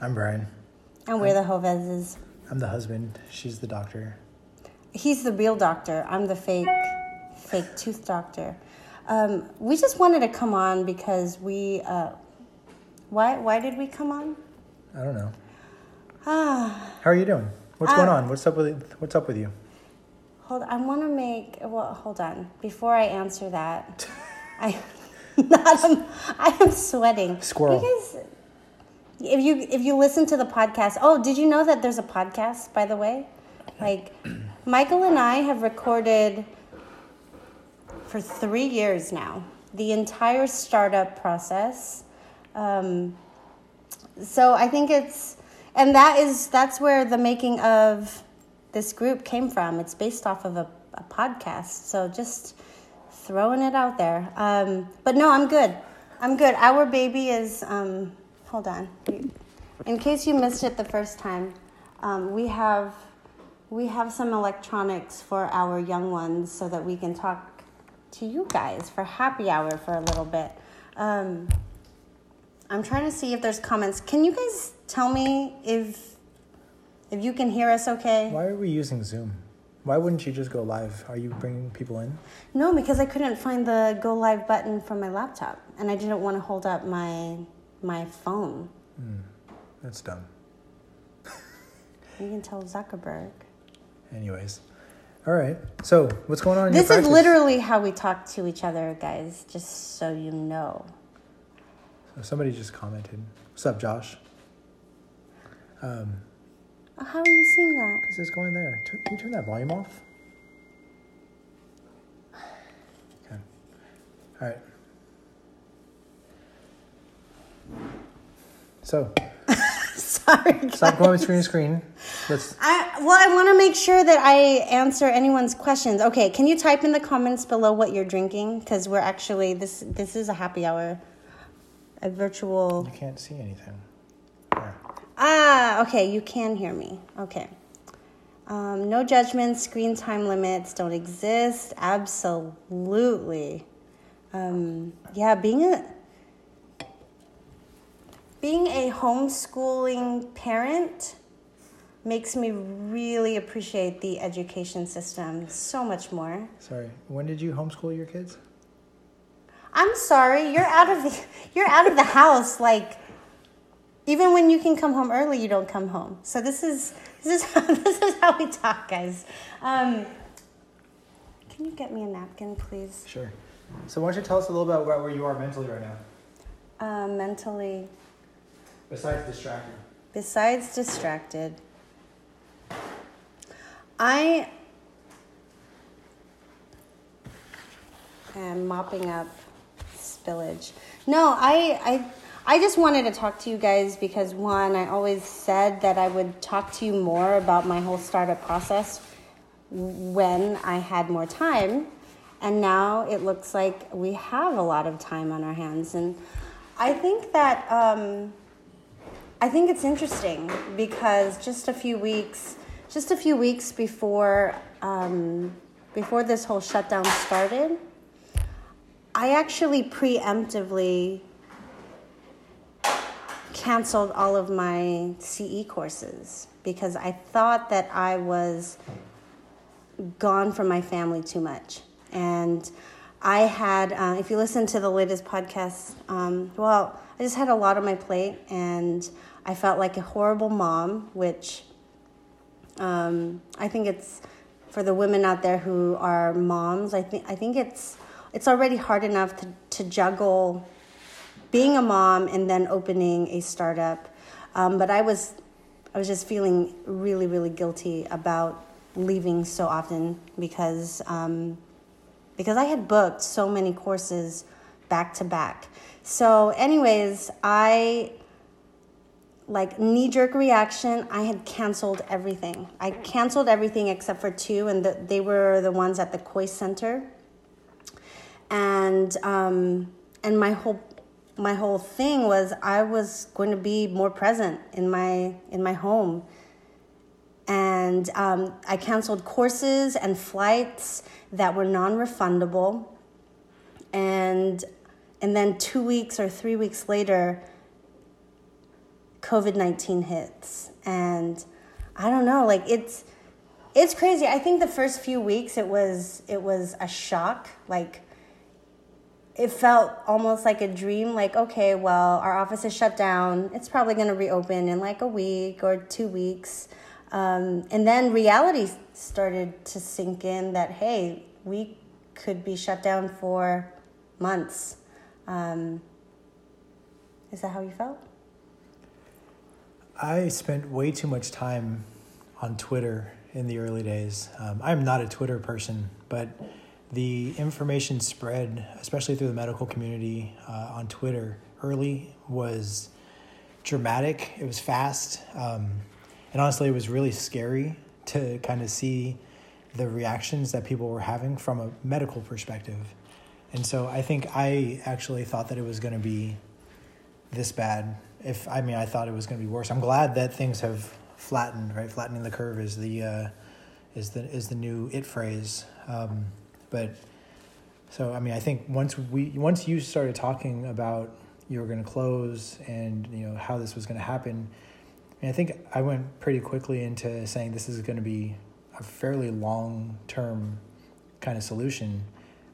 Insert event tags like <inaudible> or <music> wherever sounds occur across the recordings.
I'm Brian. and we're the Jovezes. I'm the husband. She's the doctor. He's the real doctor. I'm the fake, fake tooth doctor. Um, we just wanted to come on because we. Uh, why? Why did we come on? I don't know. Ah, How are you doing? What's going Uh, on? What's up with What's up with you? hold. I want to make. Well, hold on. Before I answer that, <laughs> I. <laughs> Not, I'm, I am sweating. Squirrel. You guys, if you if you listen to the podcast, oh, did you know that there's a podcast? By the way, like Michael and I have recorded for three years now the entire startup process. Um, so I think it's and that is that's where the making of this group came from. It's based off of a, a podcast. So just throwing it out there. Um, but no, I'm good. I'm good. Our baby is. Um, hold on. In case you missed it the first time, um, we have we have some electronics for our young ones so that we can talk to you guys for happy hour for a little bit. Um, I'm trying to see if there's comments. Can you guys tell me if if you can hear us okay? Why are we using Zoom? Why wouldn't you just go live? Are you bringing people in? No, because I couldn't find the go live button from my laptop, and I didn't want to hold up my my phone. That's dumb. You can tell Zuckerberg. Anyways, all right. So what's going on? In This is literally how we talk to each other, guys. Just so you know. So somebody just commented. What's up, Josh? Um, Uh, How are you seeing that? because it's going there. Can you turn that volume off? <sighs> Okay. All right. So <laughs> Sorry. stop guys. going screen to screen. Let's. I, well, I want to make sure that I answer anyone's questions. Okay, can you type in the comments below what you're drinking? Because we're actually this this is a happy hour, a virtual. You can't see anything. There. Ah, okay, you can hear me. Okay. Um, no judgments, screen time limits don't exist. Absolutely. Um, yeah, being a being a homeschooling parent makes me really appreciate the education system so much more. Sorry. When did you homeschool your kids? I'm sorry, you're out of the <laughs> you're out of the house like even when you can come home early, you don't come home. So this is this is <laughs> how, this is how we talk, guys. Um, can you get me a napkin, please? Sure. So why don't you tell us a little bit about where you are mentally right now, Uh, mentally, besides distracted. besides distracted, I am mopping up spillage. No, I, I, I just wanted to talk to you guys because one, I always said that I would talk to you more about my whole startup process when I had more time. And now it looks like we have a lot of time on our hands. And I think that, um, I think it's interesting because just a few weeks, just a few weeks before, um, before this whole shutdown started, I actually preemptively canceled all of my CE courses because I thought that I was gone from my family too much. And I had, uh, if you listen to the latest podcast, um, well, I just had a lot on my plate and I felt like a horrible mom, which um, I think it's for the women out there who are moms. I think I think it's it's already hard enough to, to juggle being a mom and then opening a startup. Um, but I was I was just feeling really really guilty about leaving so often because um, because I had booked so many courses back to back. So, anyways, I like knee jerk reaction, I had canceled everything. I canceled everything except for two, and the, they were the ones at the Kois Center. And um, and my whole my whole thing was I was going to be more present in my in my home. And um, I canceled courses and flights that were non refundable. And and then two weeks or three weeks later, COVID 19 hits. And I don't know, like it's, it's crazy. I think the first few weeks it was it was a shock. Like it felt almost like a dream. Like okay, well, our office is shut down. It's probably going to reopen in like a week or two weeks. Um, and then reality started to sink in that hey, we could be shut down for months. Um, is that how you felt? I spent way too much time on Twitter in the early days. Um, I'm not a Twitter person, but the information spread, especially through the medical community uh, on Twitter, early was dramatic. It was fast. Um, and honestly, it was really scary to kind of see the reactions that people were having from a medical perspective. And so I think I actually thought that it was going to be this bad. If I mean, I thought it was going to be worse. I'm glad that things have flattened. Right, flattening the curve is the uh, is the is the new it phrase. Um, but so I mean, I think once we once you started talking about you were going to close and you know how this was going to happen, I, think I went pretty quickly into saying this is going to be a fairly long term kind of solution.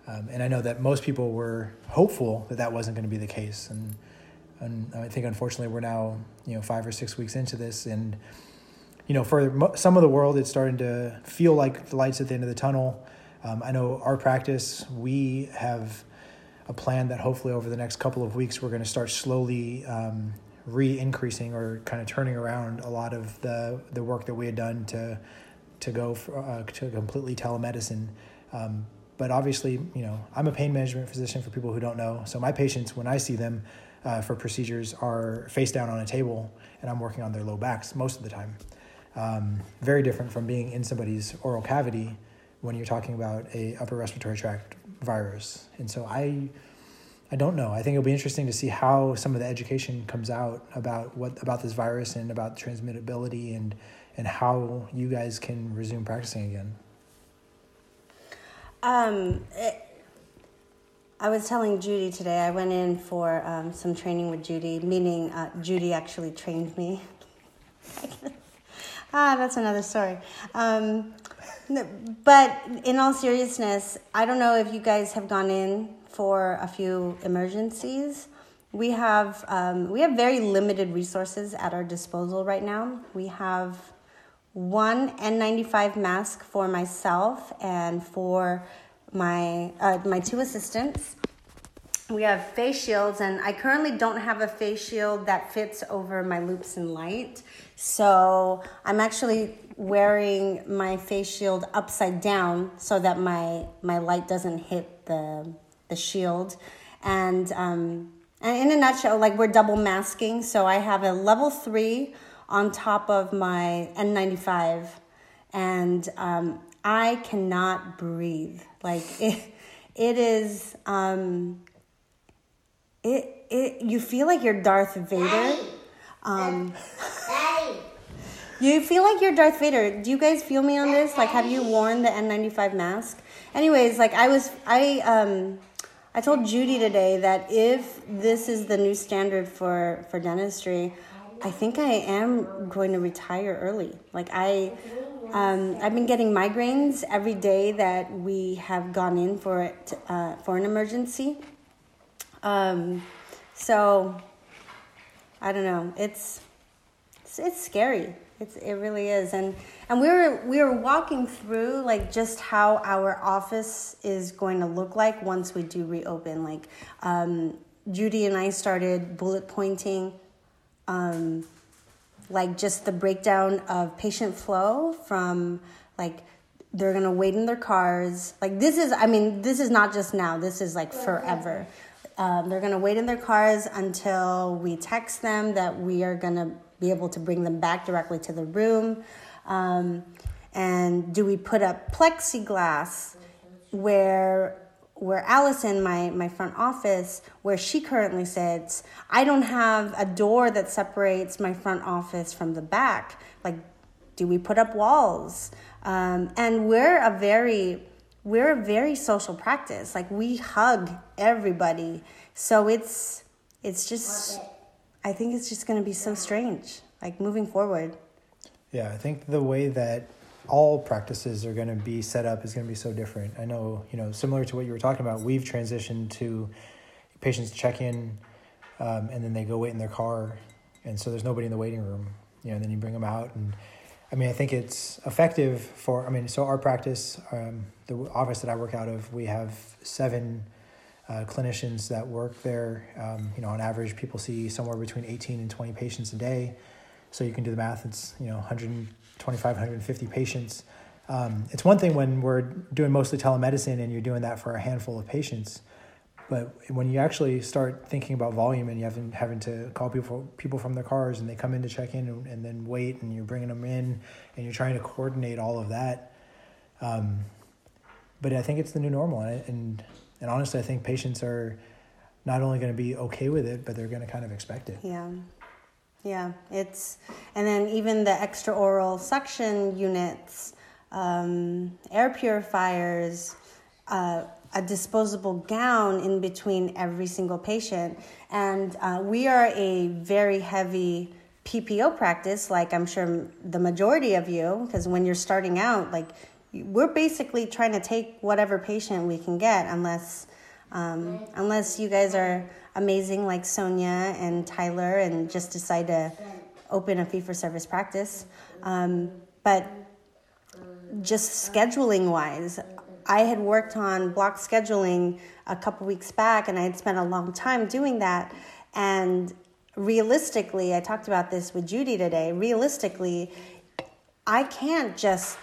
Um, and I know that most people were hopeful that that wasn't going to be the case, and and I think unfortunately we're now you know five or six weeks into this, and you know for some of the world it's starting to feel like the lights at the end of the tunnel. Um, I know our practice we have a plan that hopefully over the next couple of weeks we're going to start slowly um, re-increasing or kind of turning around a lot of the the work that we had done to to go for, uh, to completely telemedicine. Um, but obviously, you know, I'm a pain management physician for people who don't know. So my patients, when I see them uh, for procedures, are face down on a table, and I'm working on their low backs most of the time. Um, very different from being in somebody's oral cavity when you're talking about a upper respiratory tract virus. And so I, I don't know. I think it'll be interesting to see how some of the education comes out about what about this virus and about transmittability and and how you guys can resume practicing again. Um, I was telling Judy today, I went in for um, some training with Judy, meaning uh, Judy actually trained me. <laughs> ah, that's another story. Um, but in all seriousness, I don't know if you guys have gone in for a few emergencies. We have um, we have very limited resources at our disposal right now. We have one N95 mask for myself and for my uh, my two assistants. We have face shields, and I currently don't have a face shield that fits over my loupes and light. So I'm actually wearing my face shield upside down so that my my light doesn't hit the the shield. And um, and in a nutshell, like we're double masking. So I have a level three on top of my N95, and um, I cannot breathe. Like <laughs> it, it is. Um, it it you feel like you're Darth Vader. Um, you feel like you're Darth Vader. Do you guys feel me on this? Like, have you worn the N95 mask? Anyways, like I was, I um, I told Judy today that if this is the new standard for for dentistry, I think I am going to retire early. Like I, um, I've been getting migraines every day that we have gone in for it uh, for an emergency. Um, so I don't know. It's it's, it's scary. It's, it really is, and and we were we were walking through like just how our office is going to look like once we do reopen. Like um, Judy and I started bullet pointing um, like just the breakdown of patient flow from like they're gonna wait in their cars. Like this is, I mean, this is not just now. This is like forever. Um, they're gonna wait in their cars until we text them that we are gonna be able to bring them back directly to the room. Um, and do we put up plexiglass where where Allison, my, my front office, where she currently sits, I don't have a door that separates my front office from the back. Like, do we put up walls? Um, and we're a very, we're a very social practice. Like we hug everybody. So it's it's just I think it's just going to be so strange like moving forward. Yeah, I think the way that all practices are going to be set up is going to be so different. I know, you know, similar to what you were talking about, we've transitioned to patients check in um, and then they go wait in their car. And so there's nobody in the waiting room, you know, and then you bring them out. And I mean, I think it's effective for, I mean, so our practice, um, the office that I work out of, we have seven uh, clinicians that work there. Um, you know, on average, people see somewhere between 18 and 20 patients a day. So you can do the math. It's, you know, 125, 150 patients. Um, it's one thing when we're doing mostly telemedicine and you're doing that for a handful of patients. But when you actually start thinking about volume and you having having to call people people from their cars and they come in to check in and, and then wait and you're bringing them in and you're trying to coordinate all of that, um, but I think it's the new normal and and, and honestly I think patients are not only going to be okay with it but they're going to kind of expect it. Yeah. Yeah, it's and then even the extra oral suction units, um, air purifiers, uh, a disposable gown in between every single patient. And uh, we are a very heavy PPO practice, like I'm sure the majority of you, because when you're starting out, like we're basically trying to take whatever patient we can get, unless um, unless you guys are amazing like Sonia and Tyler and just decide to open a fee for service practice. Um, but just scheduling wise, I had worked on block scheduling a couple weeks back, and I had spent a long time doing that. And realistically, I talked about this with Judy today. Realistically, I can't just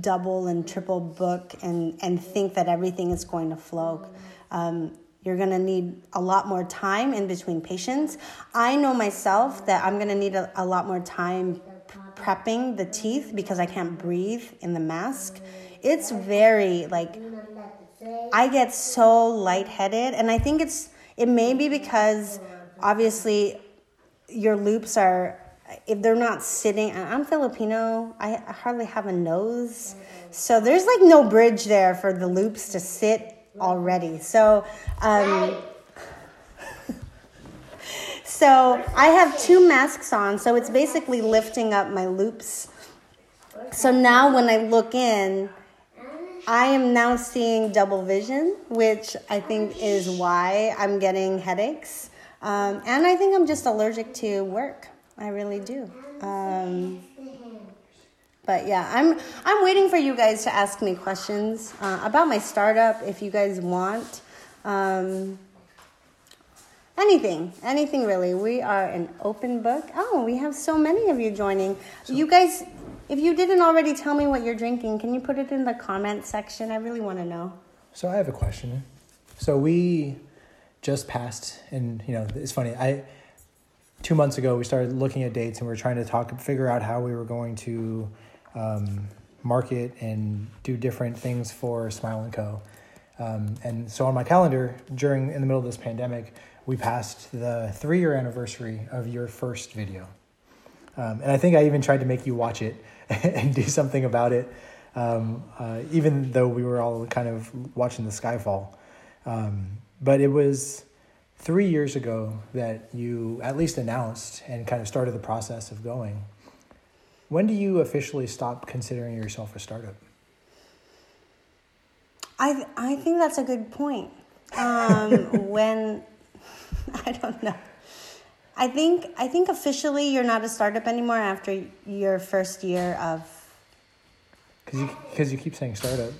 double and triple book and, and think that everything is going to flow. Um, you're going to need a lot more time in between patients. I know myself that I'm going to need a, a lot more time prepping the teeth because I can't breathe in the mask it's very like I get so lightheaded, and I think it's it may be because obviously your loupes are if they're not sitting. I'm Filipino. I hardly have a nose, so there's like no bridge there for the loupes to sit already. So. Um, <laughs> so I have two masks on, so it's basically lifting up my loupes. So now when I look in, I am now seeing double vision, which I think is why I'm getting headaches. Um, and I think I'm just allergic to work. I really do. Um, but yeah, I'm I'm waiting for you guys to ask me questions uh, about my startup if you guys want. Um, anything, anything really. We are an open book. Oh, we have so many of you joining. So, you guys if you didn't already tell me what you're drinking, can you put it in the comment section? I really want to know. So I have a question. So we just passed, and you know, it's funny. I two months ago we started looking at dates, and we are trying to talk, figure out how we were going to um, market and do different things for Smile and Co. Um, and so on my calendar, during in the middle of this pandemic, we passed the three year anniversary of your first video. Um, and I think I even tried to make you watch it <laughs> and do something about it, um, uh, even though we were all kind of watching the skyfall. Um, but it was three years ago that you at least announced and kind of started the process of going. When do you officially stop considering yourself a startup? I I think that's a good point. Um, <laughs> when <laughs> I don't know. I think I think officially you're not a startup anymore after your first year of. Because you because you keep saying startup,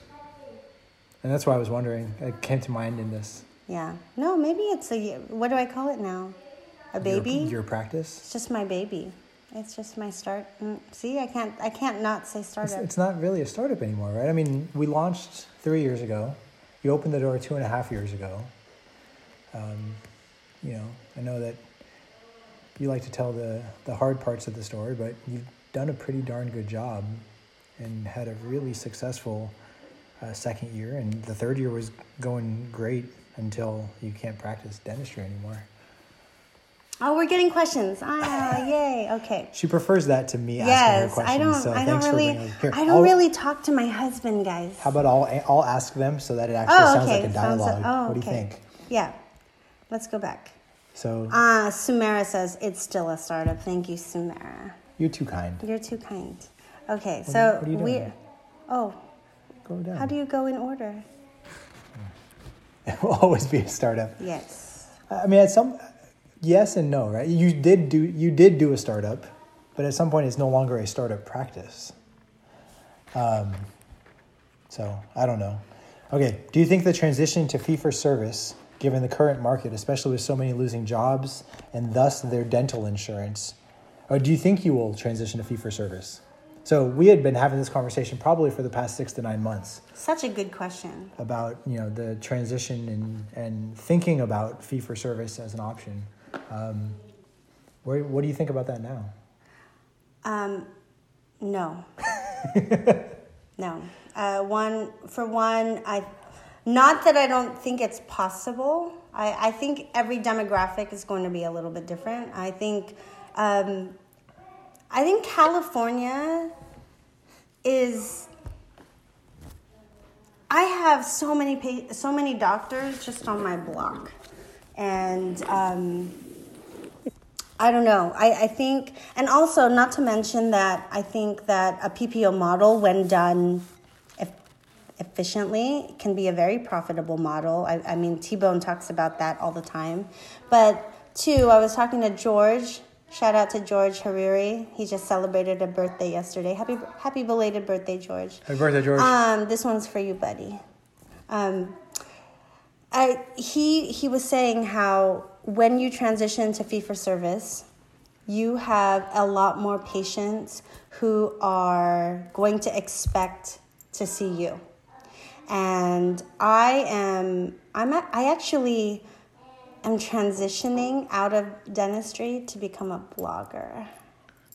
and that's why I was wondering. It came to mind in this. Yeah. No, maybe it's a. What do I call it now? A baby. Your, your practice. It's just my baby. It's just my start. Mm, see, I can't. I can't not say startup. It's, it's not really a startup anymore, right? I mean, we launched three years ago. You opened the door two and a half years ago. Um, you know, I know that you like to tell the, the hard parts of the story, but you've done a pretty darn good job and had a really successful uh, second year. And the third year was going great until you can't practice dentistry anymore. Oh, we're getting questions. Ah, yay. Okay. She prefers that to me asking her questions. I don't. so I don't really. Here, I don't I'll- really talk to my husband, guys. How about I'll I'll ask them so that it actually oh, sounds okay. like a dialogue. oh, what do you think? Yeah. Let's go back. So Ah, Sumera says it's still a startup. Thank you, Sumera. you're too kind. You're too kind. Okay, What so you- what are you doing we. Oh, Go down. how do you go in order? It <laughs> will always be a startup. Yes. I mean, at some yes and no, right? You did do you did do a startup, but at some point it's no longer a startup practice. Um, so I don't know. Okay, do you think the transition to fee for service, given the current market, especially with so many losing jobs and thus their dental insurance, or do you think you will transition to fee for service? So we had been having this conversation probably for the past six to nine months Such a good question. about you know the transition and and thinking about fee for service as an option. Um, where, what do you think about that now? Um, no. <laughs> no. Uh, one for one, I not that I don't think it's possible. I, I think every demographic is going to be a little bit different. I think um, I think California is. I have so many pa- so many doctors just on my block, and. Um, I don't know. I, I think, and also not to mention that I think that a PPO model, when done eff- efficiently, can be a very profitable model. I, I mean, T Bone talks about that all the time. But two, I was talking to George. Shout out to George Hariri. He just celebrated a birthday yesterday. Happy happy belated birthday, George. Happy birthday, George. Um, this one's for you, buddy. Um, I he he was saying how when you transition to fee for service, you have a lot more patients who are going to expect to see you. And I am I'm a, I actually am transitioning out of dentistry to become a blogger.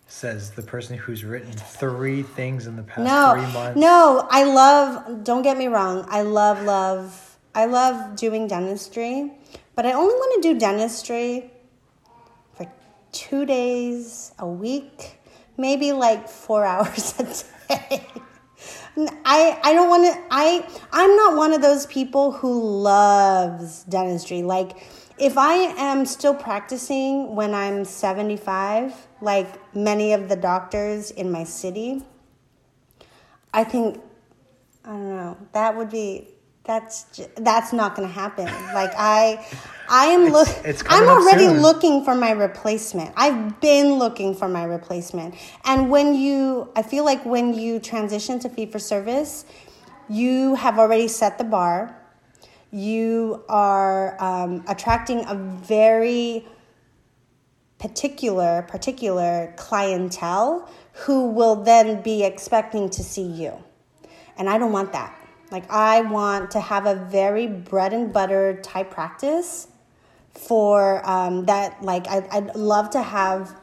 Says the person who's written three things in the past No, three months. no, I love. Don't get me wrong. I love, love. I love doing dentistry, but I only want to do dentistry for two days a week, maybe like four <laughs> hours a day. I I don't want to. I I'm not one of those people who loves dentistry. Like, if I am still practicing when I'm 75, like many of the doctors in my city, I think I don't know. That would be that's ju- that's not going to happen. <laughs> Like I I am look it's I'm already looking for my replacement. I've been looking for my replacement. And when you I feel like when you transition to fee for service, you have already set the bar. You are um, attracting a very particular particular clientele who will then be expecting to see you. And i don't want that. Like i want to have a very bread and butter type practice for um, that like I, i'd love to have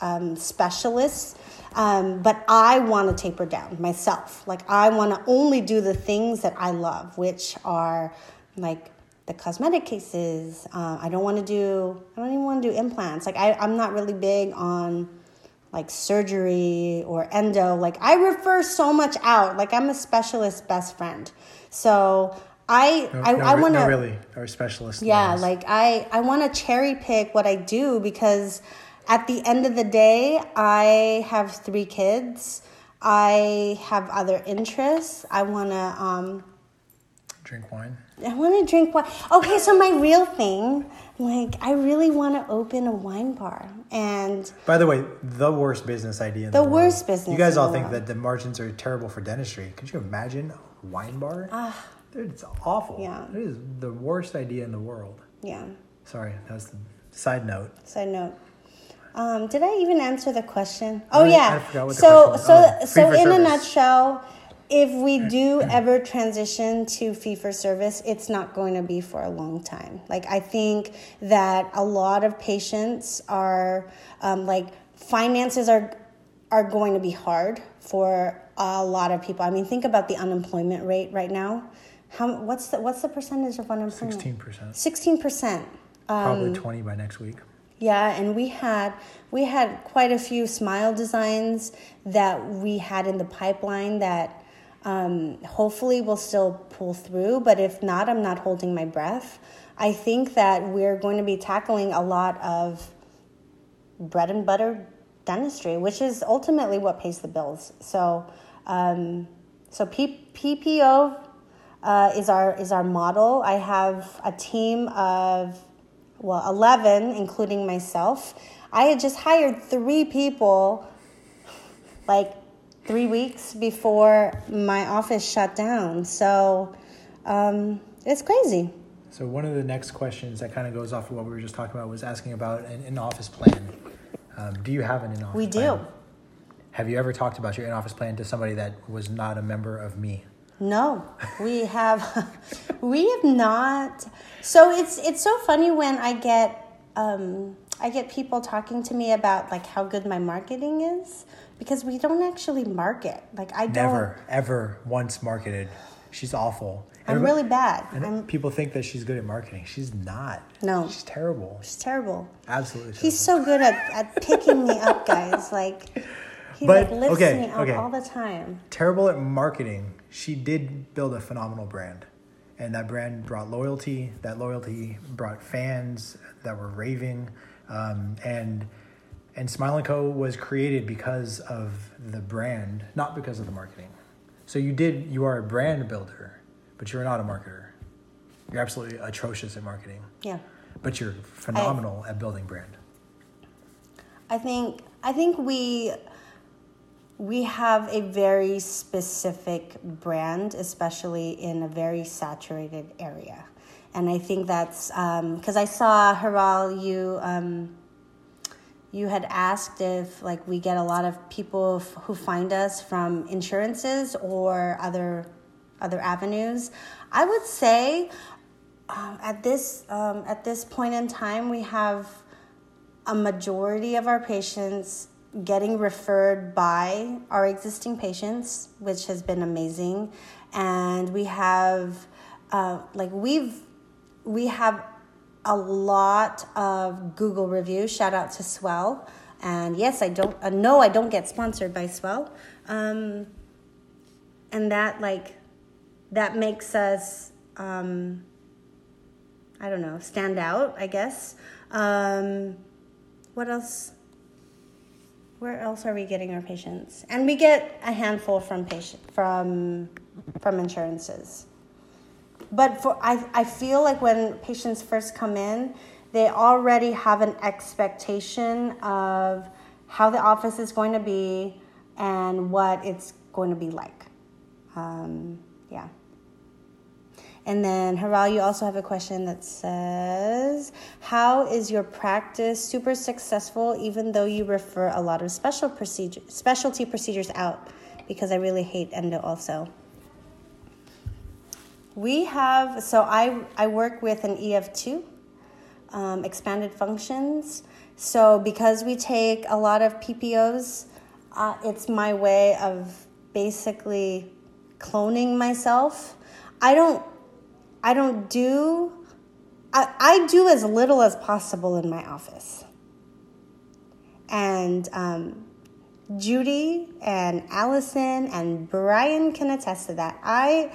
um, specialists um, but i want to taper down myself. Like i want to only do the things that i love which are like the cosmetic cases. Uh, I don't want to do. I don't even want to do implants. Like I, I'm not really big on like surgery or endo. Like I refer so much out. Like I'm a specialist best friend. So I, No, I, no, I want to no, really, our specialist. yeah, ones. like I, I want to cherry pick what I do because at the end of the day, I have three kids. I have other interests. I want to, um, drink wine. I want to drink wine. Okay, so my real thing, like, I really want to open a wine bar. And By the way, the worst business idea. In The the, world. worst business You guys all think world. that the margins are terrible for dentistry. Could you imagine a wine bar? Dude, it's awful. Ah. Yeah. It is the worst idea in the world. yeah, Sorry, that was the side note. side note. Um, did I even answer the question? Oh I- yeah. I forgot what the so so Oh, so in a nutshell, if we do ever transition to fee for service, it's not going to be for a long time. Like I think that a lot of patients are um, like finances are are going to be hard for a lot of people. I mean, think about the unemployment rate right now. How what's the what's the percentage of unemployment? Sixteen percent. Sixteen percent. Probably twenty by next week. Yeah, and we had we had quite a few smile designs that we had in the pipeline that um, hopefully we'll still pull through. But if not, I'm not holding my breath. I think that we're going to be tackling a lot of bread and butter dentistry, which is ultimately what pays the bills. So, um, so P- PPO uh, is our is our model. I have a team of well, 11, including myself. I had just hired three people like three weeks before my office shut down. So um, it's crazy. So, one of the next questions that kind of goes off of what we were just talking about was asking about an in office plan. Um, do you have an in office We plan? do. Have you ever talked about your in office plan to somebody that was not a member of me? No, we have <laughs> we have not. So it's it's so funny when I get um, I get people talking to me about like how good my marketing is because we don't actually market. Like I don't. Never, ever once marketed. She's awful. I'm really bad. And I'm people think that she's good at marketing. She's not. No. She's terrible. She's terrible. Absolutely. Terrible. He's so good at, at picking me up, guys. Like he But, like lifts okay, me up okay. all the time. terrible at marketing. She did build a phenomenal brand. And that brand brought loyalty. That loyalty brought fans that were raving. Um, and and Smile and Co was created because of the brand, not because of the marketing. So you did you are a brand builder, but you're not a marketer. You're absolutely atrocious at marketing, Yeah. but you're phenomenal at building brand. I think I think we we have a very specific brand, especially in a very saturated area, and I think that's because I saw Haral you. Um, you had asked if like we get a lot of people f- who find us from insurances or other other avenues. I would say um, at this um, at this point in time we have a majority of our patients getting referred by our existing patients, which has been amazing, and we have uh, like we've we have a lot of Google reviews. Shout out to Swell. And yes, I don't, uh, no, I don't get sponsored by Swell. Um, and that, like, that makes us, um, I don't know, stand out, I guess. Um, what else? Where else are we getting our patients? And we get a handful from patient from from insurances but for I, I feel like when patients first come in they already have an expectation of how the office is going to be and what it's going to be like um, yeah and then Haral, you also have a question that says, "How is your practice super successful, even though you refer a lot of special procedure, specialty procedures out? Because I really hate endo also." We have, so I, I work with an EF2, um, expanded functions. So because we take a lot of PPOs, uh, it's my way of basically cloning myself. I don't, I don't do, I, I do as little as possible in my office. And um, Judy and Allison and Brian can attest to that. I,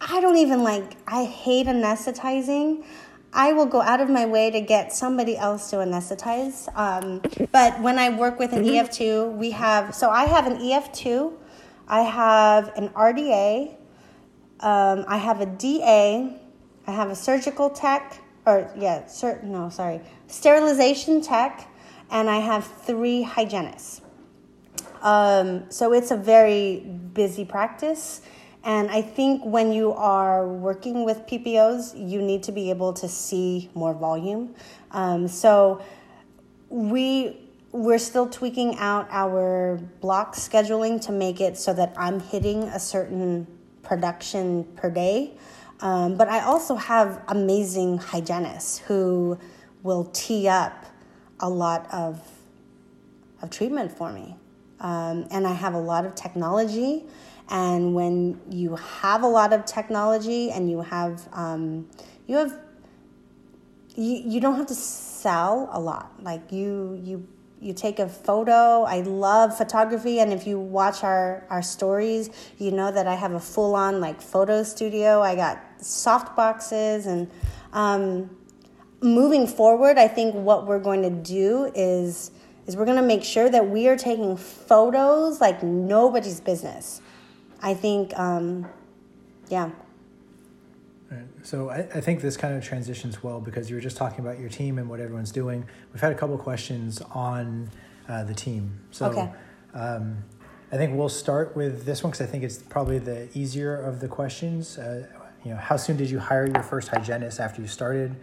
I don't even like, I hate anesthetizing. I will go out of my way to get somebody else to anesthetize. Um, but when I work with an EF2, we have, so I have an EF2, I have an RDA, um, I have a DA, I have a surgical tech, or yeah, cert, no, sorry, sterilization tech, and I have three hygienists. Um, so it's a very busy practice. And I think when you are working with PPOs, you need to be able to see more volume. Um, so we we're still tweaking out our block scheduling to make it so that I'm hitting a certain production per day. Um, but I also have amazing hygienists who will tee up a lot of of treatment for me. Um, and I have a lot of technology. And when you have a lot of technology and you have um, you have you, you don't have to sell a lot. Like you you you take a photo. I love photography, and if you watch our our stories, you know that I have a full on like photo studio. I got soft boxes, and um, moving forward, I think what we're going to do is is we're going to make sure that we are taking photos like nobody's business. I think, um, yeah. Right. So I, I think this kind of transitions well because you were just talking about your team and what everyone's doing. We've had a couple questions on uh, the team. So Okay. um, I think we'll start with this one because I think it's probably the easier of the questions. Uh, you know, how soon did you hire your first hygienist after you started?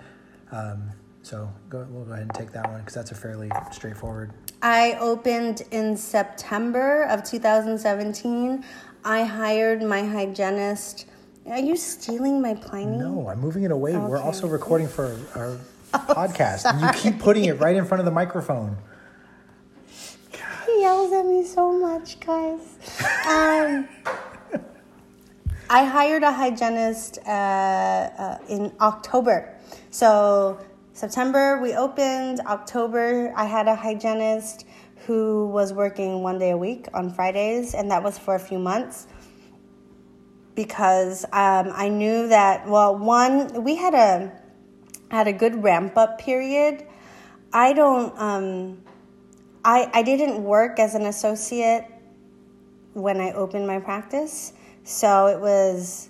Um, so go, we'll go ahead and take that one because that's a fairly straightforward. I opened in September of 2017. I hired my hygienist. Are you stealing my Pliny? No, I'm moving it away. We're also recording for our, <laughs> our podcast. And you keep putting it right in front of the microphone. He yells at me so much, guys. Um, I hired a hygienist uh, uh, in October. So, September we opened, October I had a hygienist who was working one day a week on Fridays, and that was for a few months because um, I knew that, well, one, we had a, had a good ramp up period. I don't, um, I, I didn't work as an associate when I opened my practice. So it was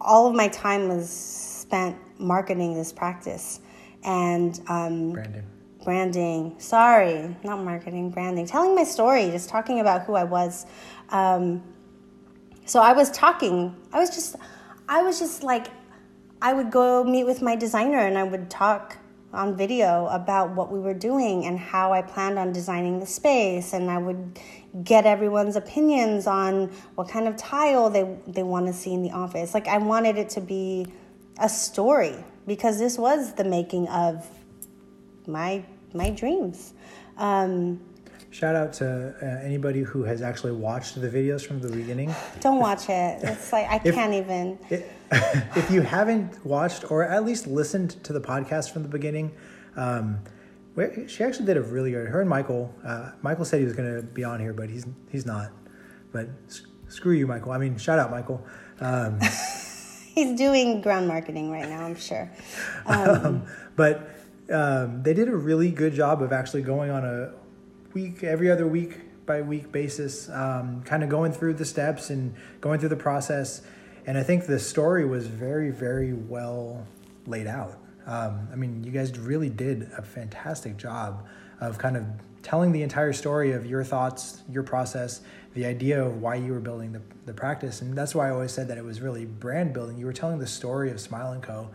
all of my time was spent marketing this practice and um, Brandon. Branding. Sorry, not marketing, branding. Telling my story, just talking about who I was. Um, so I was talking. I was just, I was just like, I would go meet with my designer and I would talk on video about what we were doing and how I planned on designing the space. And I would get everyone's opinions on what kind of tile they, they want to see in the office. Like, I wanted it to be a story because this was the making of my my dreams. Um, Shout out to uh, anybody who has actually watched the videos from the beginning. <laughs> don't watch it. It's like I If- can't even. It, <laughs> if you haven't watched or at least listened to the podcast from the beginning, um, where- she actually did a really good. Her and Michael. Uh, Michael said he was going to be on here, but he's he's not. But s- screw you, Michael. I mean, shout out, Michael. Um, <laughs> He's doing ground marketing right now. I'm sure. but um, they did a really good job of actually going on a week, every other week by week basis, um, kind of going through the steps and going through the process. And I think the story was very, very well laid out. Um, I mean, you guys really did a fantastic job of kind of telling the entire story of your thoughts, your process, the idea of why you were building the, the practice. And that's why I always said that it was really brand building. You were telling the story of Smile & Co.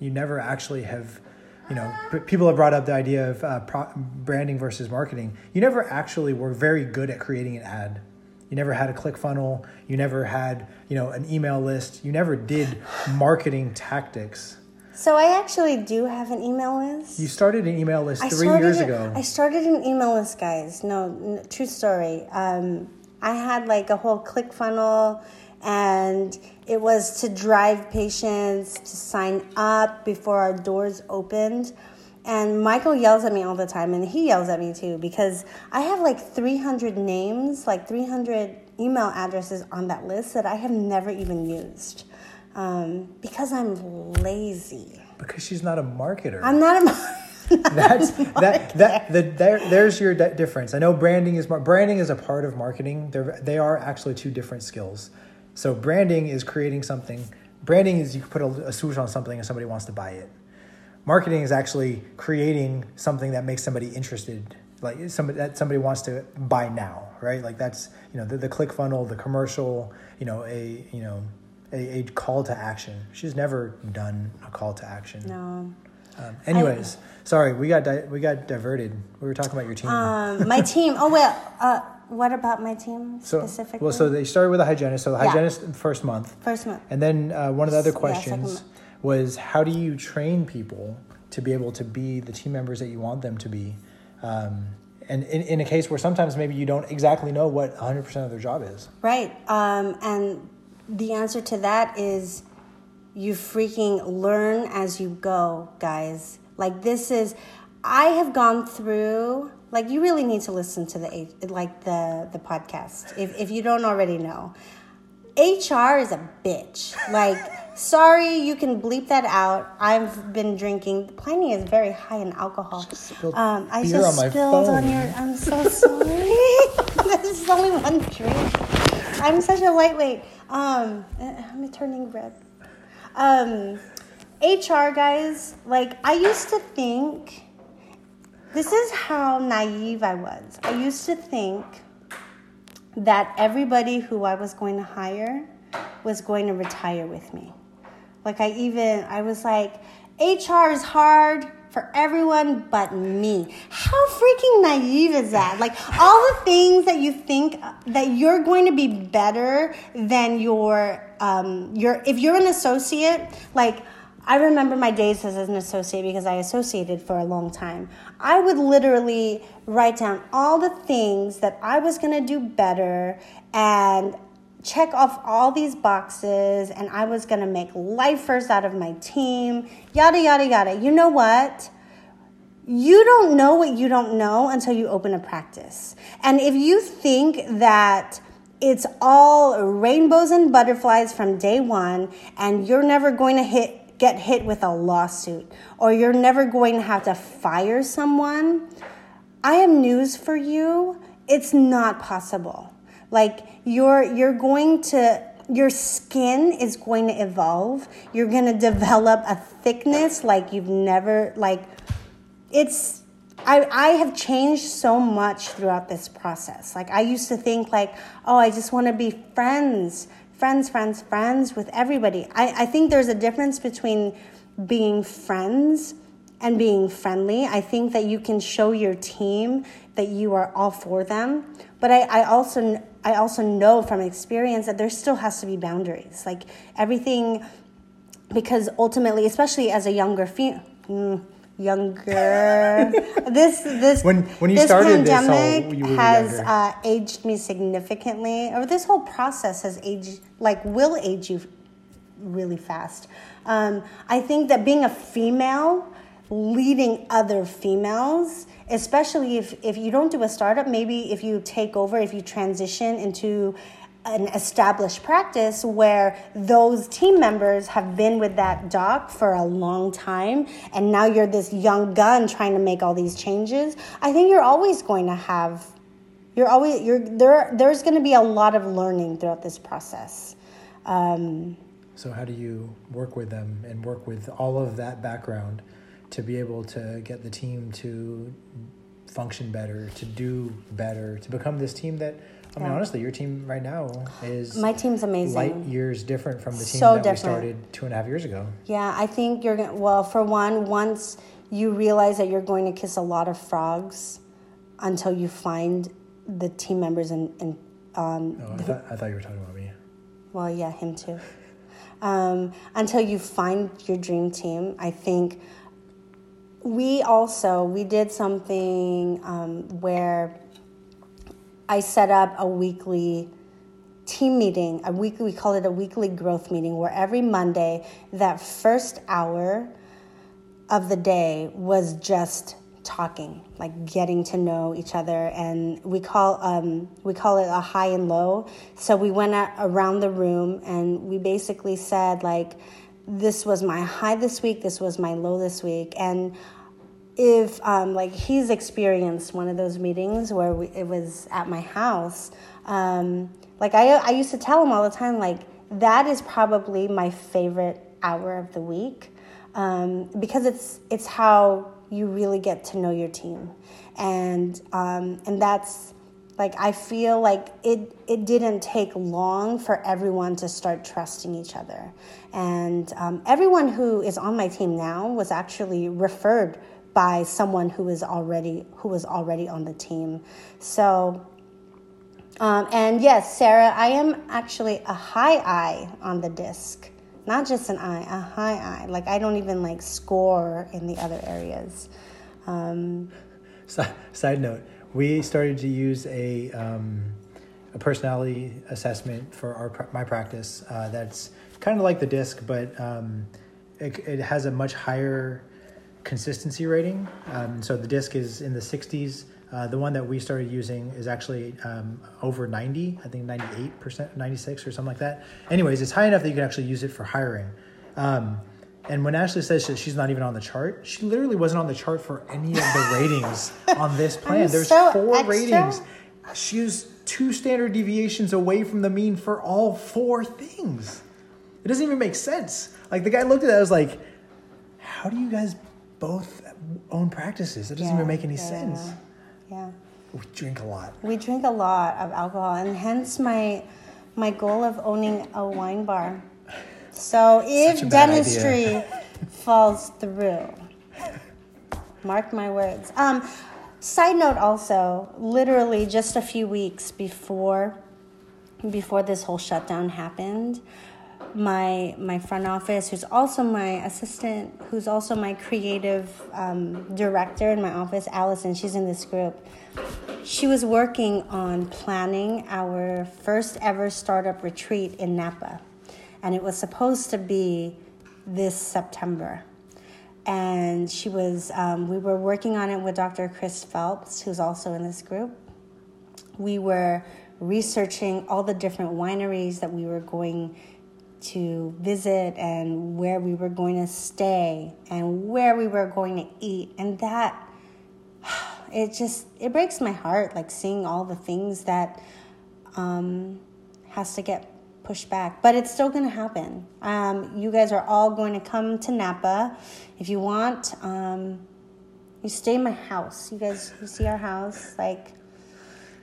You never actually have you know, people have brought up the idea of uh, pro- branding versus marketing. You never actually were very good at creating an ad. You never had a click funnel. You never had, you know, an email list. You never did marketing tactics. So I actually do have an email list. You started an email list three started years ago. I started an email list, guys. No, n- true story. Um, I had like a whole click funnel, and it was to drive patients to sign up before our doors opened. And Michael yells at me all the time, and he yells at me too because I have like 300 names, like 300 email addresses on that list that I have never even used um, because I'm lazy. because she's not a marketer. I'm not a. marketer. <laughs> That's that that the, there, there's your di- difference. I know branding is branding is a part of marketing. They're, they are actually two different skills. So branding is creating something. Branding is you put a, a swoosh on something and somebody wants to buy it. Marketing is actually creating something that makes somebody interested, like somebody that somebody wants to buy now, right? Like that's you know the, the click funnel, the commercial, you know a you know a, a call to action. She's never done a call to action. no. Um, anyways, sorry, we got di- we got diverted. We were talking about your team. Um, my team. Oh well. Uh, what about my team so, specifically? well, so they started with a hygienist. So the Yeah. hygienist first month, first month. and then uh, one of the other questions second was how do you train people to be able to be the team members that you want them to be? Um, and in, in a case where sometimes maybe you don't exactly know what 100% of their job is. Right. Um, and the answer to that is you freaking learn as you go, guys. Like this is, I have gone through. Like you really need to listen to the like the the podcast if if you don't already know. HR is a bitch. Like, <laughs> sorry, you can bleep that out. I've been drinking. Pliny is very high in alcohol. Um, I just on spilled phone. on your. I'm so sorry. <laughs> this is only one drink. I'm such a lightweight. Um, I'm turning red. Um, HR guys, like I used to think. This is how naive I was. I used to think that everybody who I was going to hire was going to retire with me. Like I even I was like HR is hard for everyone but me. How freaking naive is that? Like all the things that you think that you're going to be better than your um your if you're an associate, like I remember my days as an associate because I associated for a long time. I would literally write down all the things that I was going to do better and check off all these boxes and I was going to make lifers out of my team, yada, yada, yada. You know what? You don't know what you don't know until you open a practice. And if you think that it's all rainbows and butterflies from day one and you're never going to hit get hit with a lawsuit or you're never going to have to fire someone, I have news for you. It's not possible. Like you're you're going to your skin is going to evolve. You're going to develop a thickness like you've never like it's I, I have changed so much throughout this process. Like I used to think like, oh, I just want to be friends, friends, friends, friends with everybody. I, I think there's a difference between being friends and being friendly. I think that you can show your team that you are all for them. But I, I also I also know from experience that there still has to be boundaries. Like everything because ultimately, especially as a younger female, mm, younger, this this When- when you this started this, pandemic you were has uh, aged me significantly, or this whole process has aged like will age you really fast. Um, I think that being a female leading other females, especially if, if you don't do a startup, maybe if you take over, if you transition into an established practice where those team members have been with that doc for a long time and now you're this young gun trying to make all these changes i think you're always going to have you're always you're there there's going to be a lot of learning throughout this process. Um, So how do you work with them and work with all of that background to be able to get the team to function better, to do better, to become this team that I mean Yeah. honestly, your team right now is my team's amazing light years different from the team So that we started two and a half years ago. Yeah, I think you're going to, well, for one, once you realize that you're going to kiss a lot of frogs until you find the team members and, and um, Oh, I, thought, I thought you were talking about me. well, yeah, him too. Um, until you find your dream team, I think we also, we did something um, where I set up a weekly team meeting, a weekly, we call it a weekly growth meeting, where every Monday, that first hour of the day was just talking, like getting to know each other, and we call um, we call it a high and low. So we went a- around the room and we basically said like, this was my high this week, this was my low this week, and if um, like he's experienced one of those meetings where we, it was at my house um, like I, I used to tell him all the time like that is probably my favorite hour of the week um, because it's it's how you really get to know your team. And um, and that's like I feel like it it didn't take long for everyone to start trusting each other, and um, everyone who is on my team now was actually referred by someone who is already who was already on the team. So, um, and yes, Sarah, I am actually a high I on the disc, not just an I, a high I. Like I don't even like score in the other areas. Um, Side note: We started to use a um, a personality assessment for our my practice. Uh, that's kind of like the disc, but um, it, it has a much higher consistency rating. Um, so the disc is in the 60s. Uh, the one that we started using is actually um, over 90, I think 98%, 96 or something like that. Anyways, it's high enough that you can actually use it for hiring. Um, and when Ashley says that she's not even on the chart, she literally wasn't on the chart for any of the ratings on this <laughs> plan. There's so four extra. ratings. She was two standard deviations away from the mean for all four things. It doesn't even make sense. Like the guy looked at that, I was like, how do you guys both own practices? It doesn't even make any yeah, sense. Yeah. We drink a lot. We drink a lot of alcohol, and hence my my goal of owning a wine bar. So if dentistry <laughs> falls through, mark my words. Um, side note, also, literally just a few weeks before before this whole shutdown happened, my my front office, who's also my assistant, who's also my creative um, director in my office, Allison. She's in this group. She was working on planning our first ever startup retreat in Napa, and it was supposed to be this September. And she was, um, we were working on it with Dr. Chris Phelps, who's also in this group we were researching all the different wineries that we were going to visit and where we were going to stay and where we were going to eat and that <sighs> it just it breaks my heart like seeing all the things that um, has to get pushed back but it's still going to happen um, you guys are all going to come to napa if you want um, you stay in my house you guys you see our house like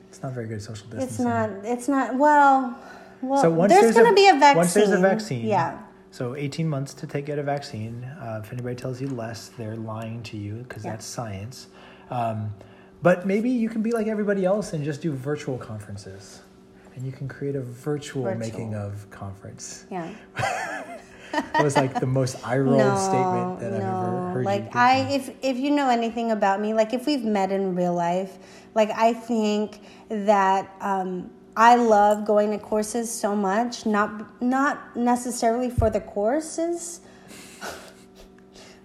It's not very good social distancing. it's not. It's not. Well, well. So once there's, there's, going to be a vaccine. Once there's a vaccine, Yeah. So 18 months to take get a vaccine. Uh, if anybody tells you less, they're lying to you because Yeah. that's science. Um, but maybe you can be like everybody else and just do virtual conferences, and you can create a virtual, Virtual. making of conference. Yeah. <laughs> It was like the most eye roll no, statement that I've ever no. heard. Like I, if if you know anything about me, like if we've met in real life, like I think that um, I love going to courses so much. Not not necessarily for the courses,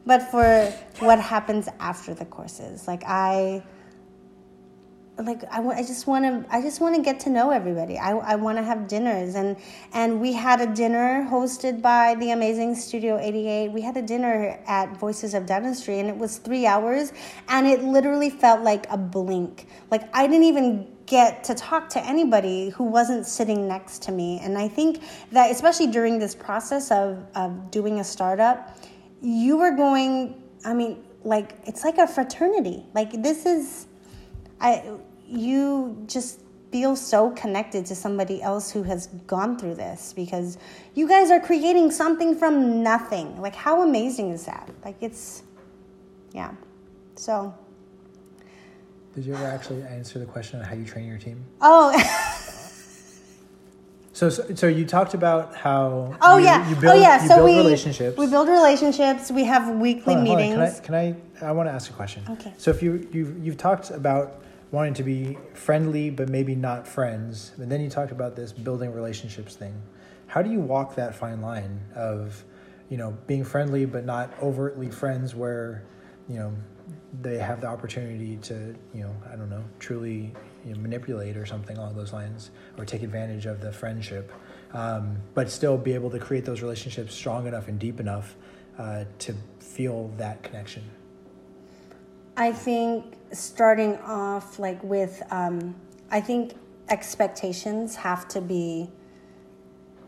but for what happens after the courses. Like I like I, I just want to I just want to get to know everybody. I, I want to have dinners and and we had a dinner hosted by the amazing Studio 88. We had a dinner at Voices of Dentistry and it was 3 hours and it literally felt like a blink. Like I didn't even get to talk to anybody who wasn't sitting next to me. And I think that especially during this process of of doing a startup, you were going I mean like it's like a fraternity. Like this is I you just feel so connected to somebody else who has gone through this because you guys are creating something from nothing. Like how amazing is that? Like it's yeah. So Did you ever actually answer the question on how you train your team? oh <laughs> So, so, so you talked about how oh you, yeah you oh, build, oh yeah so we relationships. we build relationships. We have weekly on, meetings. Can I? Can I? I want to ask a question. Okay. So if you you you've talked about wanting to be friendly, but maybe not friends, and then you talked about this building relationships thing. How do you walk that fine line of, you know, being friendly but not overtly friends, where, you know, they have the opportunity to, you know, I don't know, truly you know, manipulate or something along those lines, or take advantage of the friendship, um, but still be able to create those relationships strong enough and deep enough uh, to feel that connection. I think starting off like with um, I think expectations have to be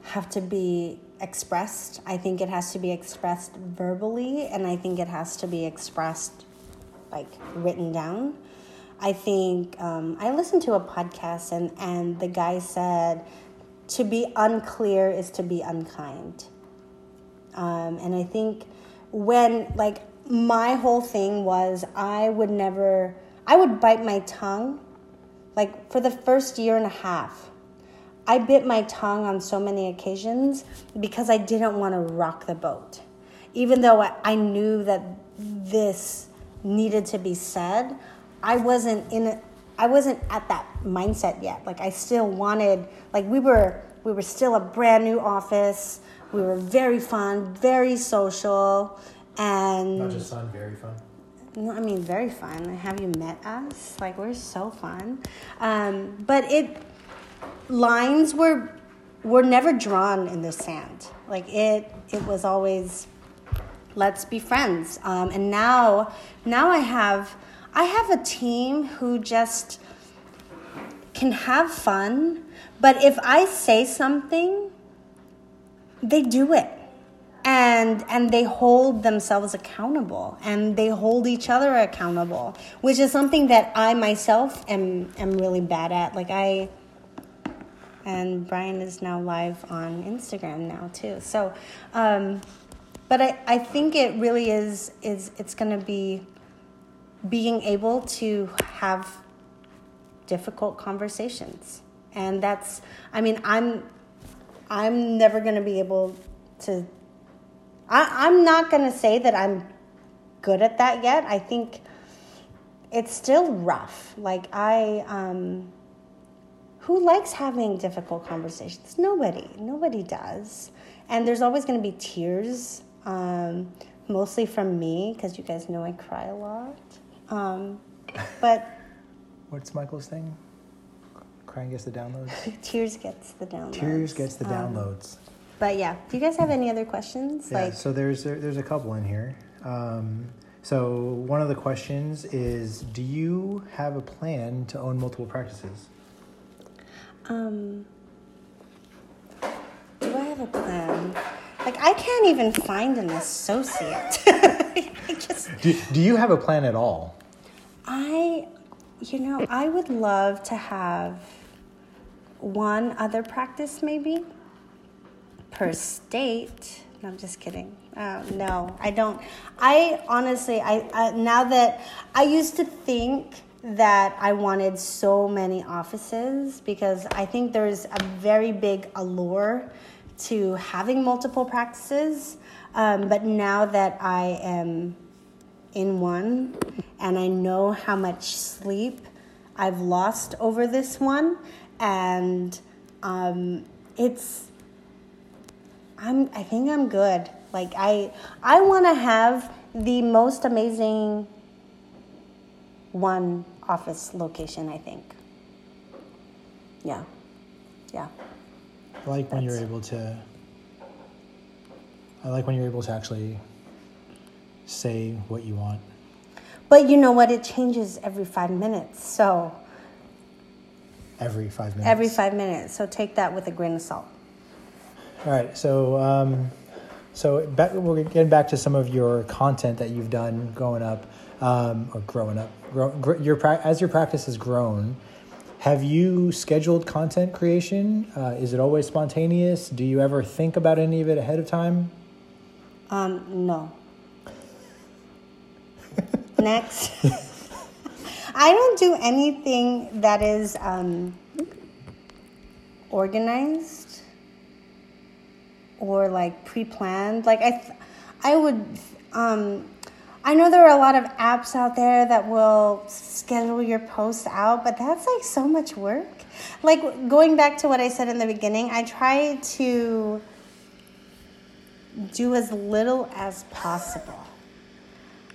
have to be expressed. I think it has to be expressed verbally and I think it has to be expressed like written down. I think um, I listened to a podcast and, and the guy said to be unclear is to be unkind. Um, and I think when, like, my whole thing was I would never, I would bite my tongue. Like, for the first year and a half, I bit my tongue on so many occasions because I didn't want to rock the boat. Even though I, I knew that this needed to be said, I wasn't in a, I wasn't at that mindset yet. Like I still wanted like we were we were still a brand new office. We were very fun, very social, and Not just fun, very fun. no, I mean, very fun. Have you met us? Like, we're so fun. Um, but it lines were were never drawn in the sand. Like it, it was always let's be friends. Um, and now, now I have I have a team who just can have fun. But if I say something, they do it and and they hold themselves accountable and they hold each other accountable which is something that i myself am am really bad at like i and brian is now live on instagram now too so um but i i think it really is is it's going to be being able to have difficult conversations and that's i mean i'm i'm never going to be able to I, I'm not going to say that I'm good at that yet. I think it's still rough. Like, I, um, who likes having difficult conversations? Nobody. Nobody does. And there's always going to be tears, um, mostly from me, because you guys know I cry a lot. Um, but <laughs> What's Michael's thing? Crying gets the downloads. <laughs> tears gets the downloads. Tears gets the Um, downloads. but yeah, do you guys have any other questions? Yeah, like, so there's there, there's a couple in here. Um, so one of the questions is, do you have a plan to own multiple practices? Um, do I have a plan? Like, I can't even find an associate. <laughs> I just, Do, do you have a plan at all? I, you know, I would love to have one other practice maybe per state. No, I'm just kidding. Uh, no, I don't. I honestly, I, I now that I used to think that I wanted so many offices because I think there's a very big allure to having multiple practices. Um, but now that I am in one and I know how much sleep I've lost over this one, and um, it's I'm I think I'm good. Like I I want to have the most amazing one office location, I think. Yeah. Yeah. I like when you're able to. I like when you're able to actually say what you want. But you know what? It changes every 5 minutes. So, Every five minutes. every 5 minutes. So take that with a grain of salt. All right, so um, so back, we're getting back to some of your content that you've done growing up, um, or growing up. Grow, gr- your pra- as your practice has grown, have you scheduled content creation? Uh, is it always spontaneous? Do you ever think about any of it ahead of time? Um, no. <laughs> Next. <laughs> I don't do anything that is um, organized or like pre-planned. Like I, th- I would. Um, I know there are a lot of apps out there that will schedule your posts out, but that's like so much work. Like going back to what I said in the beginning, I try to do as little as possible.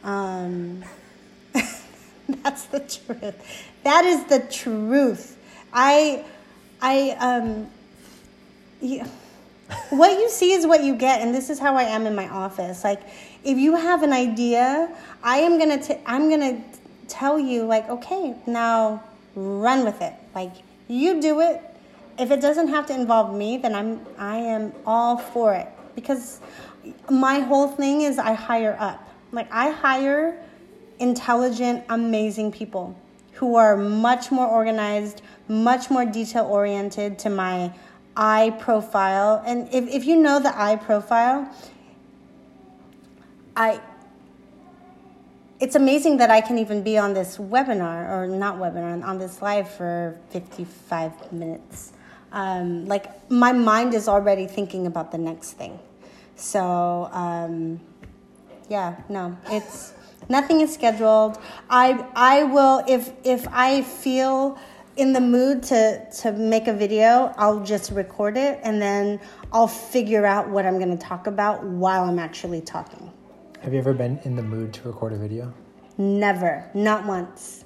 Um, <laughs> that's the truth. That is the truth. I, I, um, yeah. what you see is what you get, and this is how I am in my office. Like, if you have an idea, I am gonna, t- I'm gonna tell you, like, okay, now run with it. Like, you do it. If it doesn't have to involve me, then I'm, I am all for it because my whole thing is I hire up. Like, I hire intelligent, amazing people who are much more organized, much more detail oriented to my I profile. And if, if you know the I profile, I it's amazing that I can even be on this webinar or not webinar on this live for 55 minutes. Um, like my mind is already thinking about the next thing. So um, yeah, no, it's nothing is scheduled. I I will if if I feel in the mood to to make a video, I'll just record it and then I'll figure out what I'm going to talk about while I'm actually talking. Have you ever been in the mood to record a video? Never, not once.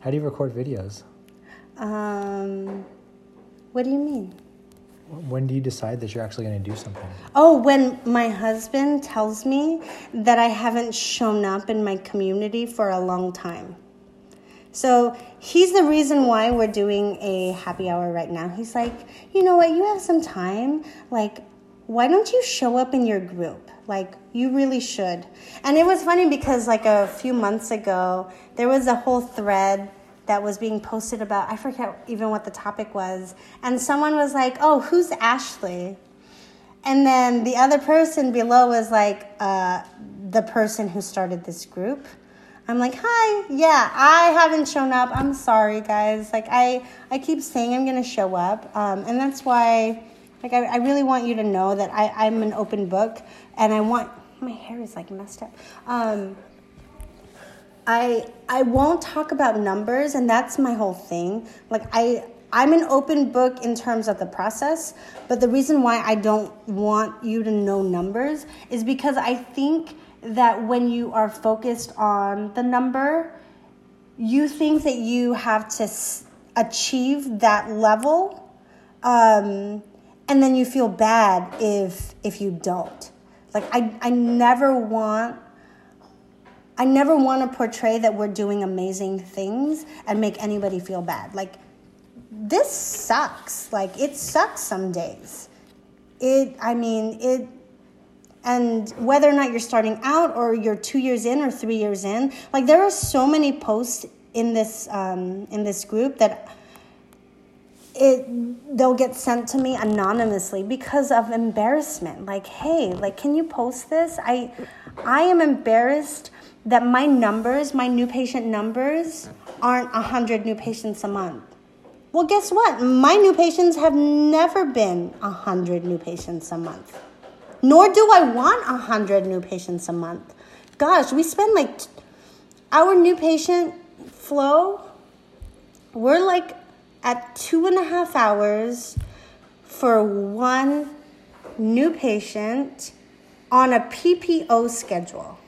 How do you record videos? Um, what do you mean? When do you decide that you're actually going to do something? Oh, when my husband tells me that I haven't shown up in my community for a long time. So he's the reason why we're doing a happy hour right now. He's like, you know what, you have some time. Like, why don't you show up in your group? Like, you really should. And it was funny because, like, a few months ago, there was a whole thread that was being posted about, I forget even what the topic was. And someone was like, oh, who's Ashley? And then the other person below was like, uh, the person who started this group. I'm like, hi, yeah, I haven't shown up. I'm sorry, guys. Like, I, I keep saying I'm going to show up. Um, and that's why, like, I, I really want you to know that I, I'm an open book and I want, my hair is like messed up. Um, I I won't talk about numbers and that's my whole thing. Like I I'm an open book in terms of the process, but the reason why I don't want you to know numbers is because I think that when you are focused on the number, you think that you have to achieve that level, um, and then you feel bad if if you don't. Like I I never want I never want to portray that we're doing amazing things and make anybody feel bad. Like, this sucks. Like, it sucks some days. It, I mean, it, and whether or not you're starting out or you're two years in or three years in, like, there are so many posts in this, um, in this group that it they'll get sent to me anonymously because of embarrassment like hey like can you post this i i am embarrassed that my numbers, my new patient numbers, aren't 100 new patients a month. Well, guess what? My new patients have never been 100 new patients a month. Nor do I want 100 new patients a month. Gosh, we spend like our new patient flow, we're like at two and a half hours for one new patient on a PPO schedule.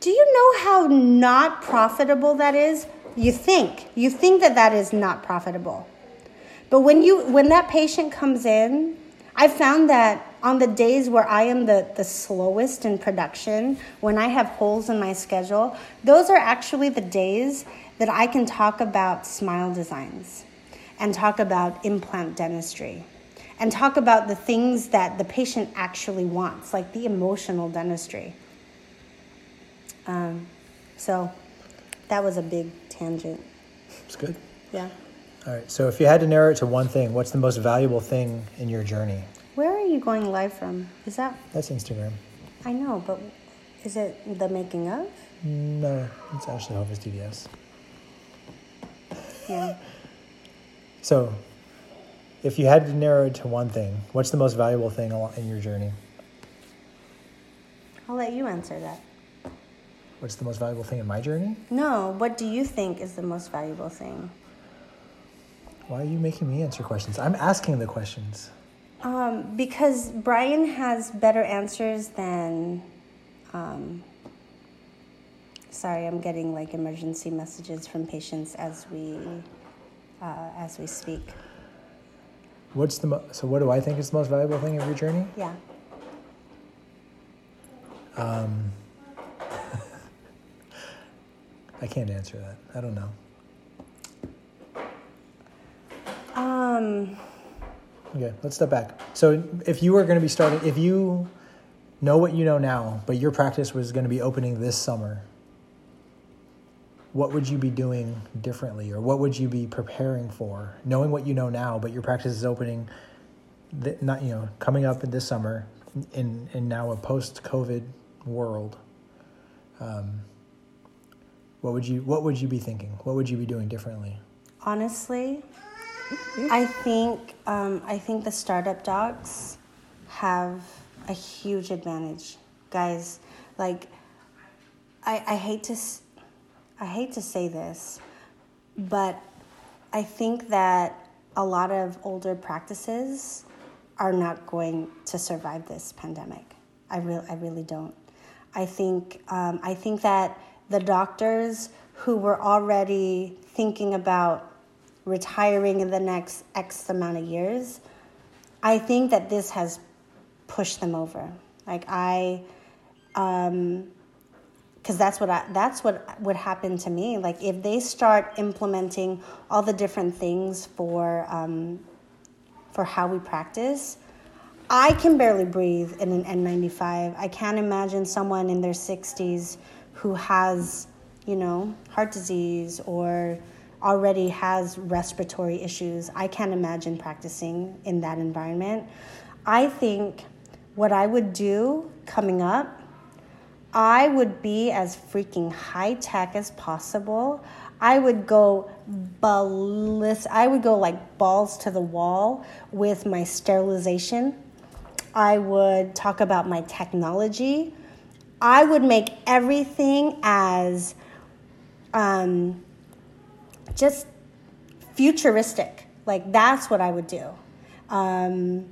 Do you know how not profitable that is? You think. You think that that is not profitable. But when you when that patient comes in, I found that on the days where I am the, the slowest in production, when I have holes in my schedule, those are actually the days that I can talk about smile designs and talk about implant dentistry and talk about the things that the patient actually wants, like the emotional dentistry. Um, so that was a big tangent. It's good. Yeah. All right. So if you had to narrow it to one thing, what's the most valuable thing in your journey? Where are you going live from? Is that? That's Instagram. I know, but is it the making of? No, it's actually Hovis DDS. Yeah. So, if you had to narrow it to one thing, what's the most valuable thing in your journey? I'll let you answer that. What's the most valuable thing in my journey? No, what do you think is the most valuable thing? Why are you making me answer questions? I'm asking the questions. Um, because Brian has better answers than. Um, sorry, I'm getting like emergency messages from patients as we uh, as we speak. What's the mo- so? What do I think is the most valuable thing of your journey? Yeah. Um, <laughs> I can't answer that. I don't know. Um. Okay, let's step back. So, if you were going to be starting, if you know what you know now, but your practice was going to be opening this summer, what would you be doing differently, or what would you be preparing for, knowing what you know now, but your practice is opening, not you know, coming up in this summer, in in now a post-COVID world. Um, what would you What would you be thinking? What would you be doing differently? Honestly, I think um, I think the startup docs have a huge advantage, guys. Like, I I hate to I hate to say this, but I think that a lot of older practices are not going to survive this pandemic. I really I really don't. I think um, I think that the doctors who were already thinking about retiring in the next X amount of years, I think that this has pushed them over. Like I, um, because that's what I, that's what would happen to me. Like if they start implementing all the different things for um, for how we practice, I can barely breathe in an N95. I can't imagine someone in their 60s who has, you know, heart disease or already has respiratory issues. I can't imagine practicing in that environment. I think what I would do coming up I would be as freaking high tech as possible. I would go ballistic. I would go like balls to the wall with my sterilization. I would talk about my technology. I would make everything as um, just futuristic. Like that's what I would do. Um,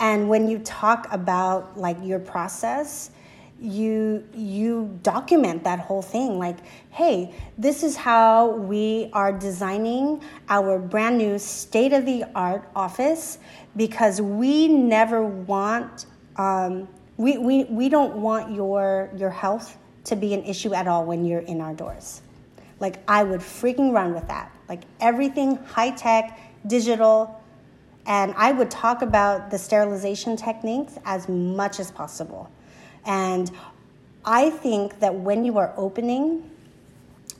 and when you talk about like your process, you you document that whole thing. Like hey this is how we are designing our brand new state of the art office because we never want um, we, we, we don't want your your health to be an issue at all when you're in our doors. Like i would freaking run with that. Like everything high tech digital and i would talk about the sterilization techniques as much as possible and I think that when you are opening,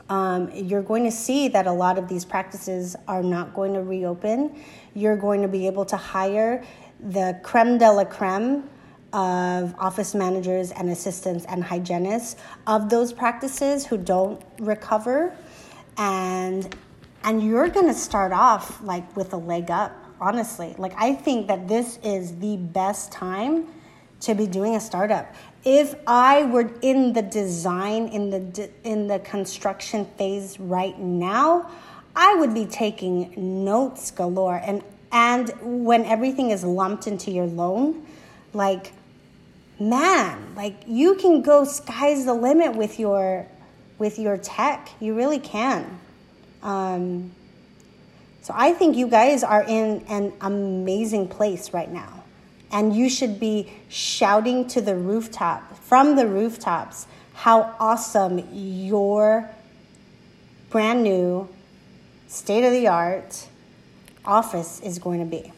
um, you're going to see that a lot of these practices are not going to reopen. You're going to be able to hire the creme de la creme of office managers and assistants and hygienists of those practices who don't recover. And and you're going to start off like with a leg up honestly. Like i think that this is the best time to be doing a startup if I were in the design, in the in the construction phase right now, I would be taking notes galore. And and when everything is lumped into your loan, like man, like you can go sky's the limit with your with your tech. You really can. Um, so I think you guys are in an amazing place right now and you should be shouting to the rooftop, from the rooftops, how awesome your brand new, state of the art office is going to be.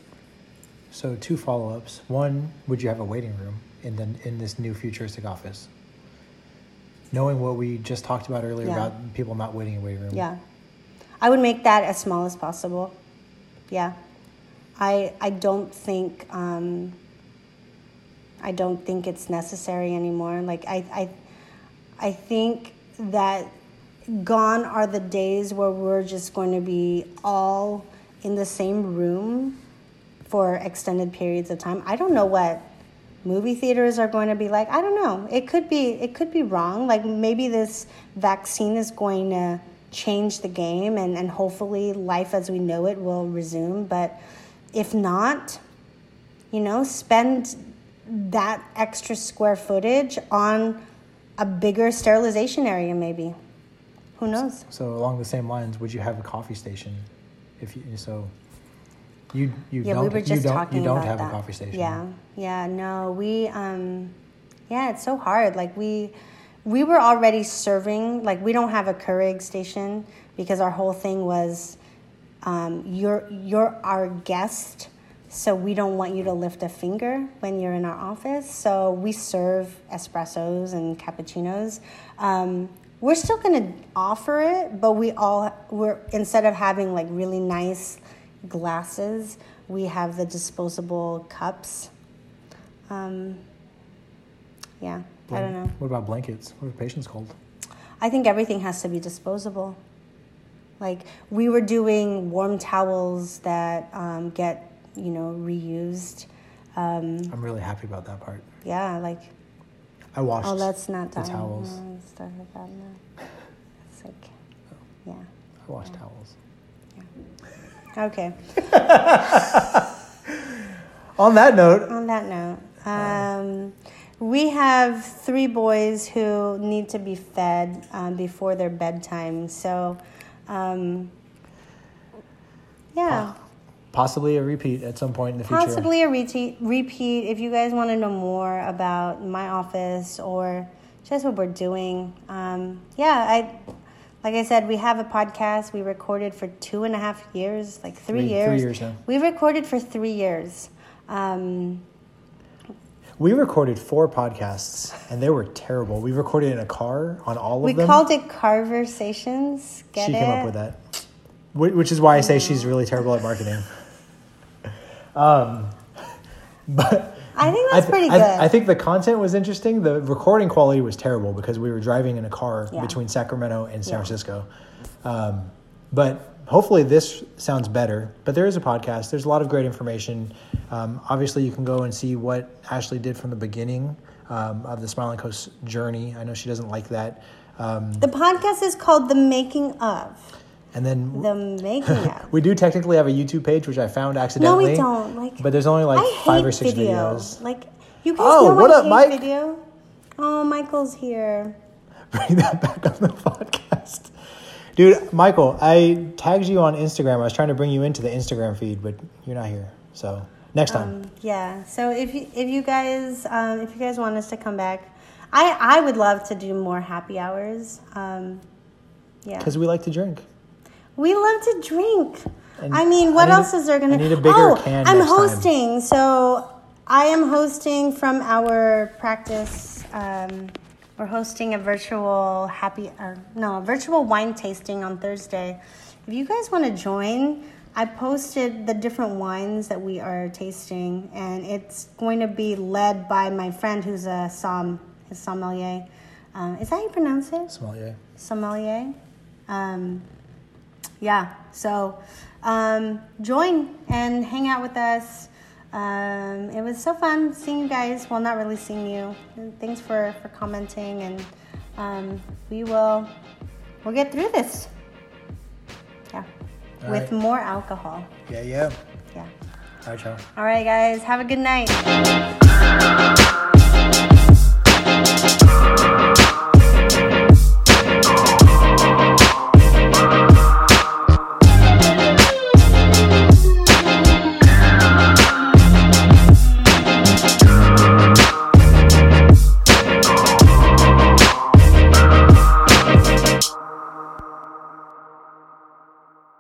So, two follow ups. One, would you have a waiting room in, the, in this new futuristic office? Knowing what we just talked about earlier yeah. about people not waiting in a waiting room. Yeah. I would make that as small as possible. Yeah. I I don't think um, I don't think it's necessary anymore. Like I I I think that gone are the days where we're just going to be all in the same room for extended periods of time. I don't know what movie theaters are going to be like. I don't know. It could be it could be wrong. Like maybe this vaccine is going to change the game and, and hopefully life as we know it will resume. But if not, you know, spend that extra square footage on a bigger sterilization area, maybe. Who knows? So, along the same lines, would you have a coffee station? If you so, you you yeah, don't we were just you don't you don't have that. a coffee station. Yeah, yeah, no, we um, yeah, it's so hard. Like we we were already serving. Like we don't have a Keurig station because our whole thing was um, you're you're our guest, so we don't want you to lift a finger when you're in our office. So we serve espressos and cappuccinos. Um, we're still going to offer it, but we all we're instead of having like really nice glasses, we have the disposable cups. Um, yeah, I don't know. What about blankets? What are patients cold? I think everything has to be disposable. Like we were doing warm towels that um, get you know reused. Um, I'm really happy about that part. Yeah, like. I washed. Oh, let's not the towels. No, that. It's like, oh. yeah. I washed yeah. towels. Yeah. Okay. <laughs> On that note. On that note, um, we we have three boys who need to be fed um, before their bedtime. So, um, yeah. Possibly a repeat at some point in the future. Possibly a repeat. Repeat. If you guys want to know more about my office or just what we're doing, um, yeah, I like I said, we have a podcast. We recorded for two and a half years, like three, Three- years. three years now. We recorded for three years. Um, We recorded four podcasts and they were terrible. We recorded in a car on all of we them. We called it Conversations. Get she it? came up with that, Wh- which is why I say she's really terrible at marketing. <laughs> Um, but I think I, that's th- pretty I, good. I think the content was interesting. The recording quality was terrible because we were driving in a car Yeah. between Sacramento and San Yeah. Francisco. Um, but hopefully this sounds better. But there is a podcast. There's a lot of great information. Um, obviously, you can go and see what Ashley did from the beginning um, of the Smile & Co journey. I know she doesn't like that. Um, the podcast is called The Making of. and then The Making <laughs> of. we do technically have a YouTube page, which I found accidentally. no, we don't. Like, But there's only like I five or six video. videos. Like, you guys Oh, know what I up, hate Mike? video. Oh, Michael's here. <laughs> Bring that back on the <laughs> podcast. Dude, Michael, I tagged you on Instagram. I was trying to bring you into the Instagram feed, but you're not here. So next time. Um, yeah. So if you, if you guys um, if you guys want us to come back, I I would love to do more happy hours. Um, yeah. Because we like to drink. We love to drink. And I mean, I what a- else is there going I to need a bigger oh, can I'm next time. hosting. So I am hosting from our practice. Um, we're hosting a virtual happy, or no, a virtual wine tasting on Thursday. If you guys want to join, I posted the different wines that we are tasting, and it's going to be led by my friend who's a som, a sommelier. Um, is that how you pronounce it? Sommelier. sommelier. Um, yeah, so um, join and hang out with us. Um, it was so fun seeing you guys. Well, not really seeing you. Thanks for, for commenting, and um, we will we'll get through this. Yeah, All with right. more alcohol. Yeah, yeah. Yeah. All right, y'all. All right, guys. Have a good night.